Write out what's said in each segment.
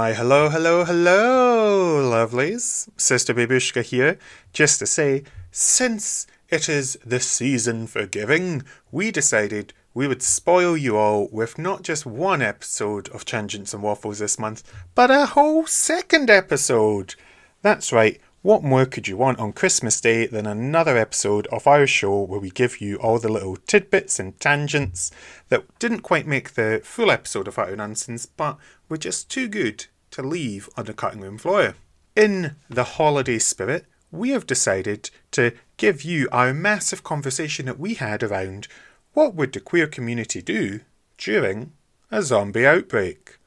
Why, hello, hello, hello, lovelies. Sister Babeushka here, just to say, since it is the season for giving, we decided we would spoil you all with not just one episode of Tangents and Waffles this month, but a whole second episode. That's right, what more could you want on Christmas Day than another episode of our show where we give you all the little tidbits and tangents that didn't quite make the full episode of Utter Nunsense, but were just too good to leave on the cutting room floor? In the holiday spirit, we have decided to give you our massive conversation that we had around what would the queer community do during a zombie outbreak.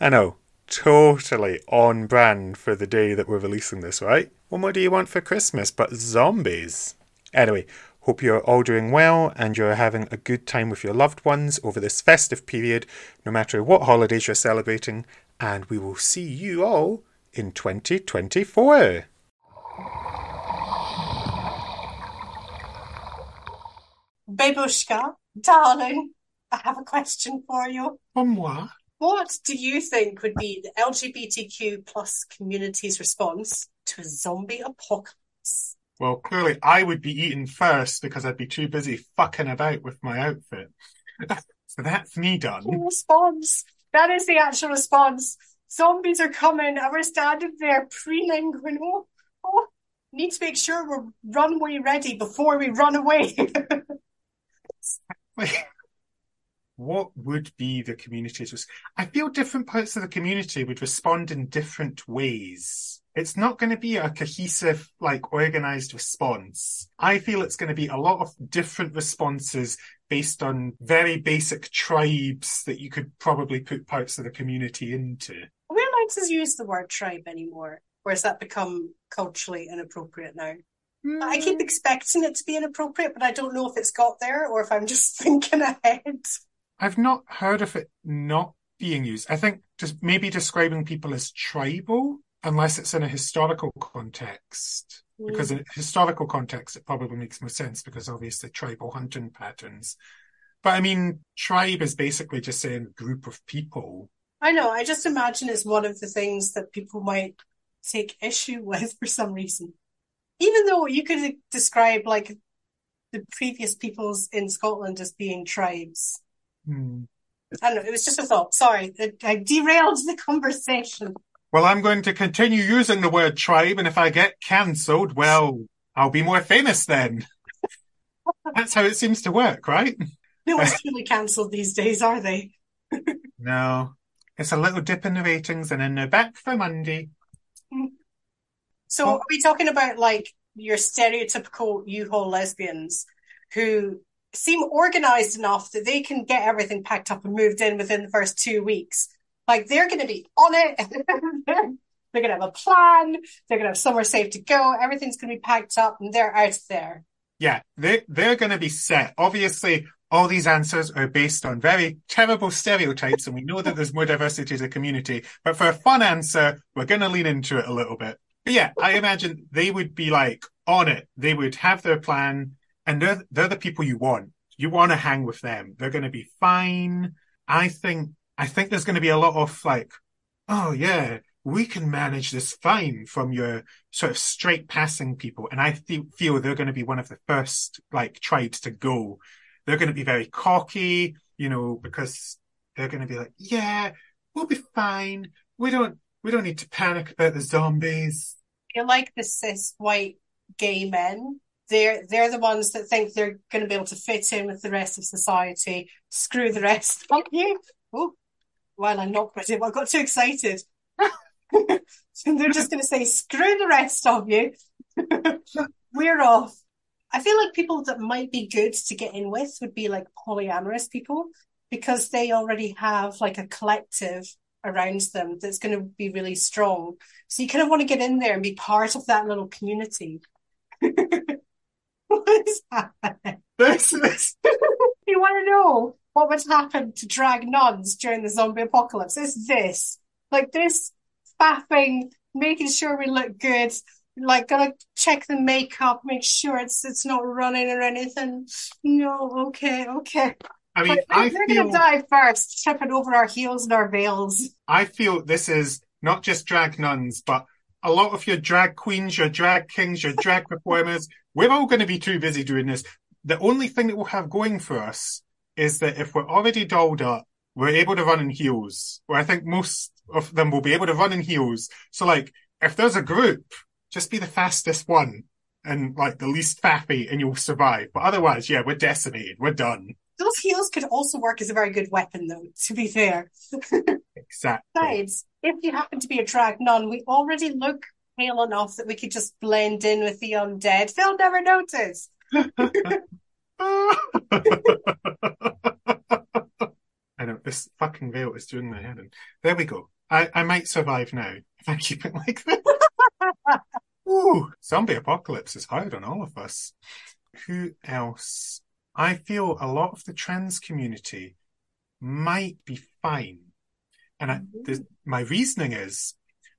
I know, totally on brand for the day that we're releasing this, right? What more do you want for Christmas but zombies? Anyway, hope you're all doing well and you're having a good time with your loved ones over this festive period, no matter what holidays you're celebrating, and we will see you all in 2024. Babeushka, darling, I have a question for you. Au moi. What do you think would be the LGBTQ plus community's response to a zombie apocalypse? Well, clearly I would be eaten first because I'd be too busy fucking about with my outfit. so that's me done. The response. That is the actual response. Zombies are coming and we're standing there going, oh, oh, need to make sure we're runway ready before we run away. what would be the community's I feel different parts of the community would respond in different ways. It's not going to be a cohesive, like organized response. I feel it's going to be a lot of different responses based on very basic tribes that you could probably put parts of the community into. Are we allowed to use the word tribe anymore? Or has that become culturally inappropriate now? I keep hmm. expecting it to be inappropriate, but I don't know if it's got there or if I'm just thinking ahead. I've not heard of it not being used. I think just maybe describing people as tribal, unless it's in a historical context. Because in historical context, it probably makes more sense because obviously tribal hunting patterns. But I mean, tribe is basically just saying group of people. I know. I just imagine it's one of the things that people might take issue with for some reason. Even though you could describe like the previous peoples in Scotland as being tribes. Hmm. I don't know. It was just a thought. Sorry, I, I derailed the conversation. Well, I'm going to continue using the word tribe, and if I get cancelled, well, I'll be more famous then. That's how it seems to work, right? No one's truly cancelled these days, are they? No. It's a little dip in the ratings, and then they're back for Monday. Hmm. So Oh. are we talking about like your stereotypical U-Haul lesbians who seem organized enough that they can get everything packed up and moved in within the first two weeks? Like they're going to be on it. they're going to have a plan. They're going to have somewhere safe to go. Everything's going to be packed up and they're out there. Yeah, they, they're going to be set. Obviously, all these answers are based on very terrible stereotypes, and we know that there's more diversity as a community. But for a fun answer, we're going to lean into it a little bit. But yeah, I imagine they would be like on it. They would have their plan, and they're they're the people you want. You want to hang with them. They're going to be fine. I think I think there's going to be a lot of like, oh yeah, we can manage this fine from your sort of straight passing people. And I fe- feel they're going to be one of the first like tribes to go. They're going to be very cocky, you know, because they're going to be like, yeah, we'll be fine. We don't, we don't need to panic about the zombies. You're like the cis white gay men. They're they're the ones that think they're going to be able to fit in with the rest of society. Screw the rest of you. Oh, well, I knocked my table. I got too excited. so they're just going to say, "Screw the rest of you. We're off." I feel like people that might be good to get in with would be like polyamorous people because they already have like a collective around them that's going to be really strong. So you kind of want to get in there and be part of that little community. what is? This, this, You want to know what would happen to drag nuns during the zombie apocalypse? It's this. Like this faffing, making sure we look good, like gotta check the makeup, make sure it's it's not running or anything. No, okay, okay. I mean, I they're feel gonna die first, tripping over our heels and our veils. I feel this is not just drag nuns, but a lot of your drag queens, your drag kings, your drag performers. We're all going to be too busy doing this. The only thing that we'll have going for us is that if we're already dolled up, we're able to run in heels. Where I think most of them will be able to run in heels. So, like, if there's a group, just be the fastest one and like the least faffy, and you'll survive. But otherwise, yeah, we're decimated. We're done. Those heels could also work as a very good weapon, though, to be fair. Exactly. Besides, if you happen to be a drag nun, we already look pale enough that we could just blend in with the undead. They'll never notice. I know this fucking veil is doing my head in. There we go. I, I might survive now if I keep it like this. Ooh, zombie apocalypse is hard on all of us. Who else? I feel a lot of the trans community might be fine. And I, mm-hmm. the, my reasoning is,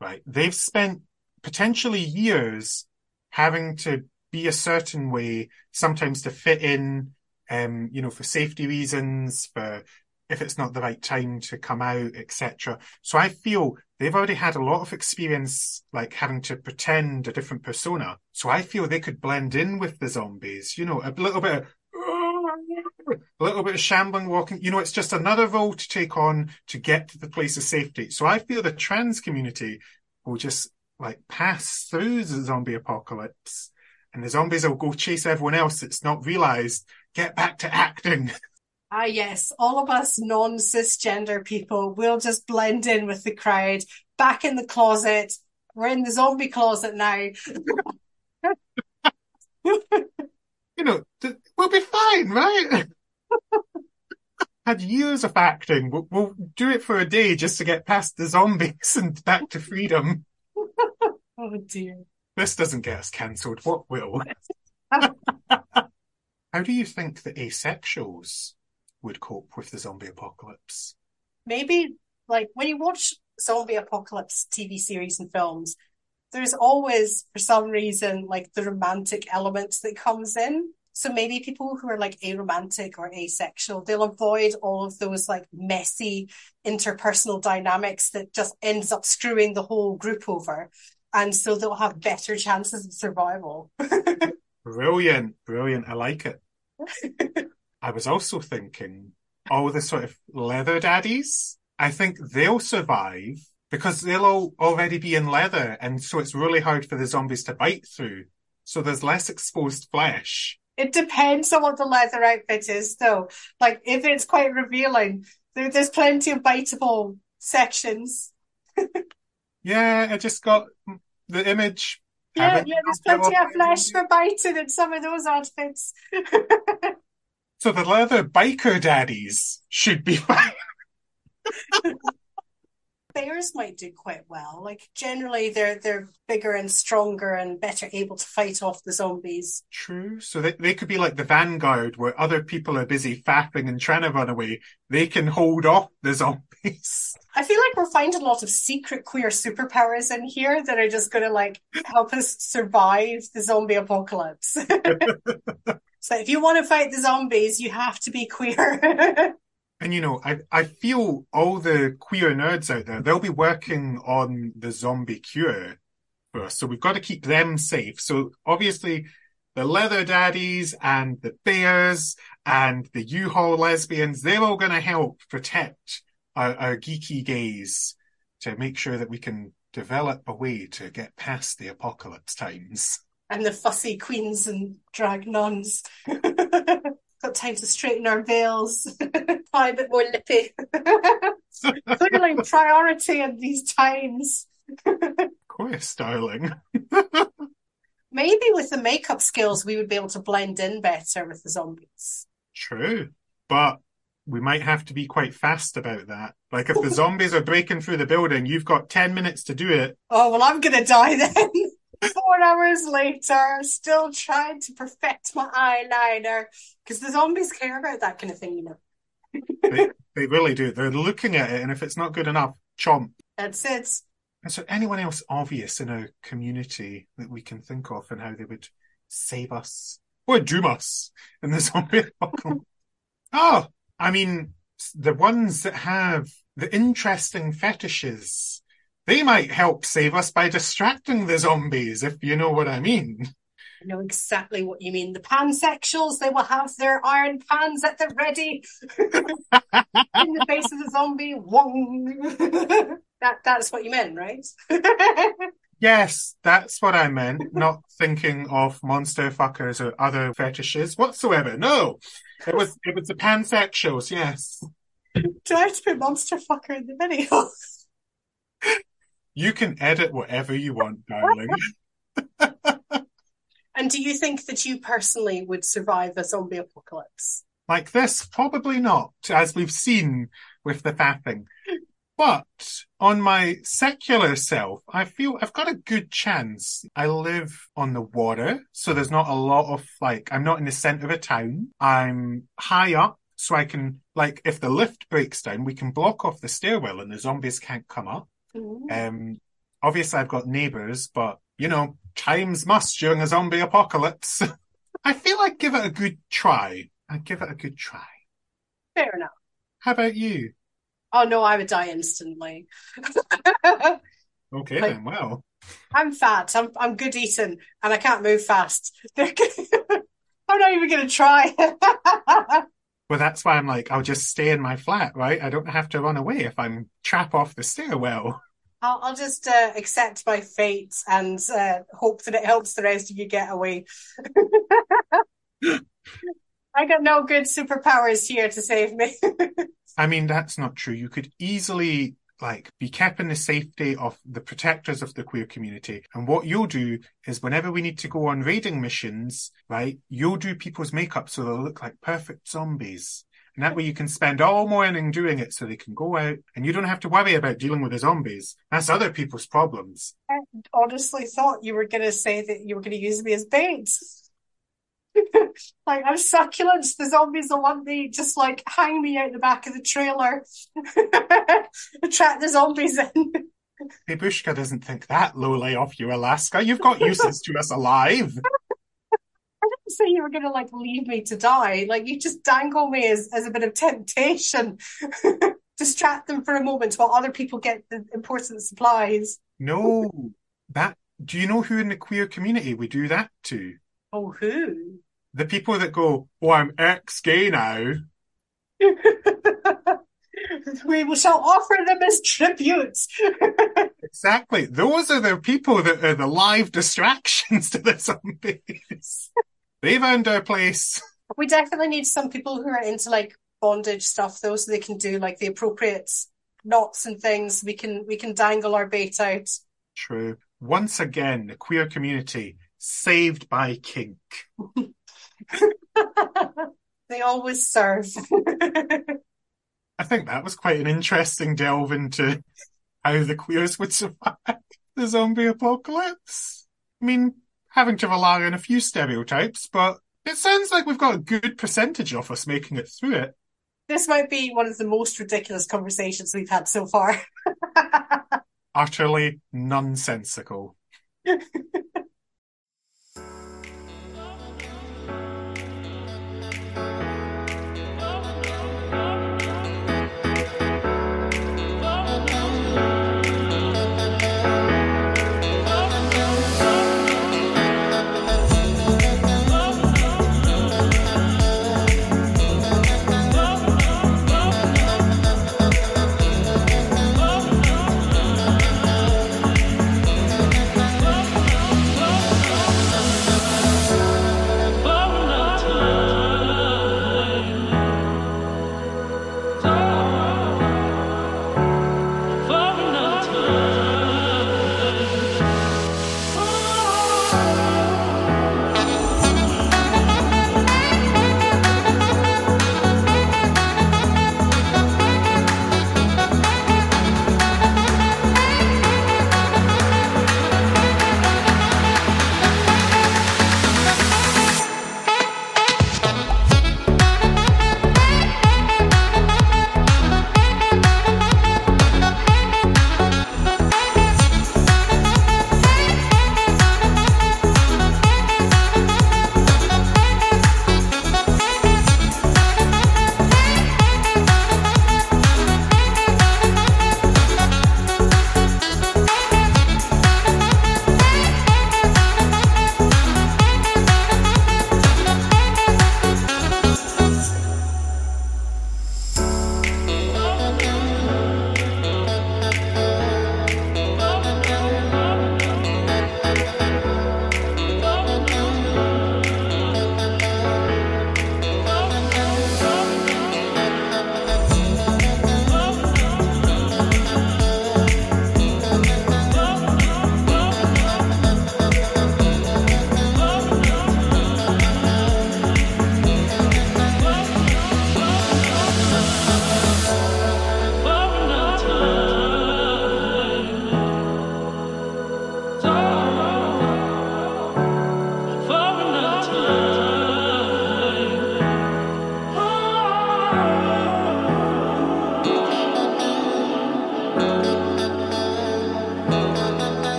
right, they've spent potentially years having to be a certain way, sometimes to fit in, um, you know, for safety reasons, for if it's not the right time to come out, etc. So I feel they've already had a lot of experience, like having to pretend a different persona. So I feel they could blend in with the zombies, you know, a little bit of a little bit of shambling walking. You know, it's just another role to take on to get to the place of safety. So I feel the trans community will just like pass through the zombie apocalypse and the zombies will go chase everyone else that's not realized, get back to acting. Ah, yes, all of us non cisgender people will just blend in with the crowd, back in the closet. We're in the zombie closet now. You know, th- we'll be fine, right? Had years of acting. We'll, we'll do it for a day just to get past the zombies and back to freedom. Oh dear. This doesn't get us cancelled. What will? How do you think the asexuals would cope with the zombie apocalypse? Maybe, like, when you watch zombie apocalypse TV series and films, there's always, for some reason, like the romantic element that comes in. So maybe people who are like aromantic or asexual, they'll avoid all of those like messy interpersonal dynamics that just ends up screwing the whole group over. And so they'll have better chances of survival. Brilliant, brilliant. I like it. I was also thinking all the sort of leather daddies. I think they'll survive because they'll all already be in leather, and so it's really hard for the zombies to bite through. So there's less exposed flesh. It depends on what the leather outfit is, though. Like, if it's quite revealing, there, there's plenty of biteable sections. Yeah, I just got the image. Yeah, yeah, there's plenty of flesh for biting in some of those outfits. So the leather biker daddies should be fine. Bears might do quite well. Like generally, they're they're bigger and stronger and better able to fight off the zombies. True. So they, they could be like the vanguard where other people are busy fapping and trying to run away. They can hold off the zombies. I feel like we're finding a lot of secret queer superpowers in here that are just going to like help us survive the zombie apocalypse. so if you want to fight the zombies, you have to be queer. And you know, I, I feel all the queer nerds out there, they'll be working on the zombie cure for us. So we've got to keep them safe. So obviously the leather daddies and the bears and the U-Haul lesbians, they're all going to help protect our, our geeky gays to make sure that we can develop a way to get past the apocalypse times. and the fussy queens and drag nuns. Got time to straighten our veils, buy a bit more lippy. Clearly, priority in these times. Of course, darling. Maybe with the makeup skills, we would be able to blend in better with the zombies. True. But we might have to be quite fast about that. Like if the zombies are breaking through the building, you've got 10 minutes to do it. Oh, well, I'm going to die then. Four hours later, still trying to perfect my eyeliner. Because the zombies care about that kind of thing, you know. They, they really do. They're looking at it, and if it's not good enough, chomp. That's it. Is so, anyone else obvious in our community that we can think of and how they would save us or doom us in the zombie apocalypse? Oh, I mean, the ones that have the interesting fetishes, they might help save us by distracting the zombies, if you know what I mean. I know exactly what you mean. The pansexuals, they will have their iron pans at the ready in the face of the zombie. Wong. that that's what you meant, right? Yes, that's what I meant. Not thinking of monster fuckers or other fetishes whatsoever. No, it was it was the pansexuals. Yes, Do I have to put monster fucker in the video? You can edit whatever you want, darling. and do you think that you personally would survive a zombie apocalypse? like this, probably not, as we've seen with the fapping. But on my secular self, I feel I've got a good chance. I live on the water, so there's not a lot of like, I'm not in the center of a town. I'm high up, so I can, like, if the lift breaks down, we can block off the stairwell and the zombies can't come up. Um, obviously I've got neighbors, but you know, times must during a zombie apocalypse. I feel I'd give it a good try. I'd give it a good try. Fair enough. How about you? Oh no, I would die instantly. Okay Like- then, well. I'm fat. I'm I'm good eating, and I can't move fast. I'm not even going to try. Well, that's why I'm like, I'll just stay in my flat, right? I don't have to run away if I'm trap off the stairwell. I'll, I'll just uh, accept my fate and uh, hope that it helps the rest of you get away. I got no good superpowers here to save me. I mean, that's not true. You could easily like be kept in the safety of the protectors of the queer community. And what you'll do is whenever we need to go on raiding missions, right, you'll do people's makeup so they'll look like perfect zombies. And that way you can spend all morning doing it so they can go out and you don't have to worry about dealing with the zombies. That's other people's problems. I honestly thought you were going to say that you were going to use me as bait. like I'm succulent. The zombies will want me. Just like hang me out the back of the trailer, attract the zombies in. Babeushka doesn't think that lowly of you, Alaska. You've got uses to us alive. say you were going to like leave me to die. Like you just dangle me as, as a bit of temptation. Distract them for a moment while other people get the important supplies. No, that, do you know who in the queer community we do that to? Oh, who? The people that go, oh, I'm ex-gay now. we shall offer them as tributes. Exactly. Those are the people that are the live distractions to the zombies. They've earned their place. we definitely need some people who are into like bondage stuff though, so they can do like the appropriate knots and things. We can we can dangle our bait out. True. Once again, the queer community saved by kink. they always serve. I think that was quite an interesting delve into how the queers would survive the zombie apocalypse. I mean, having to rely on a few stereotypes, but it sounds like we've got a good percentage of us making it through it. this might be one of the most ridiculous conversations we've had so far. Utterly nonsensical.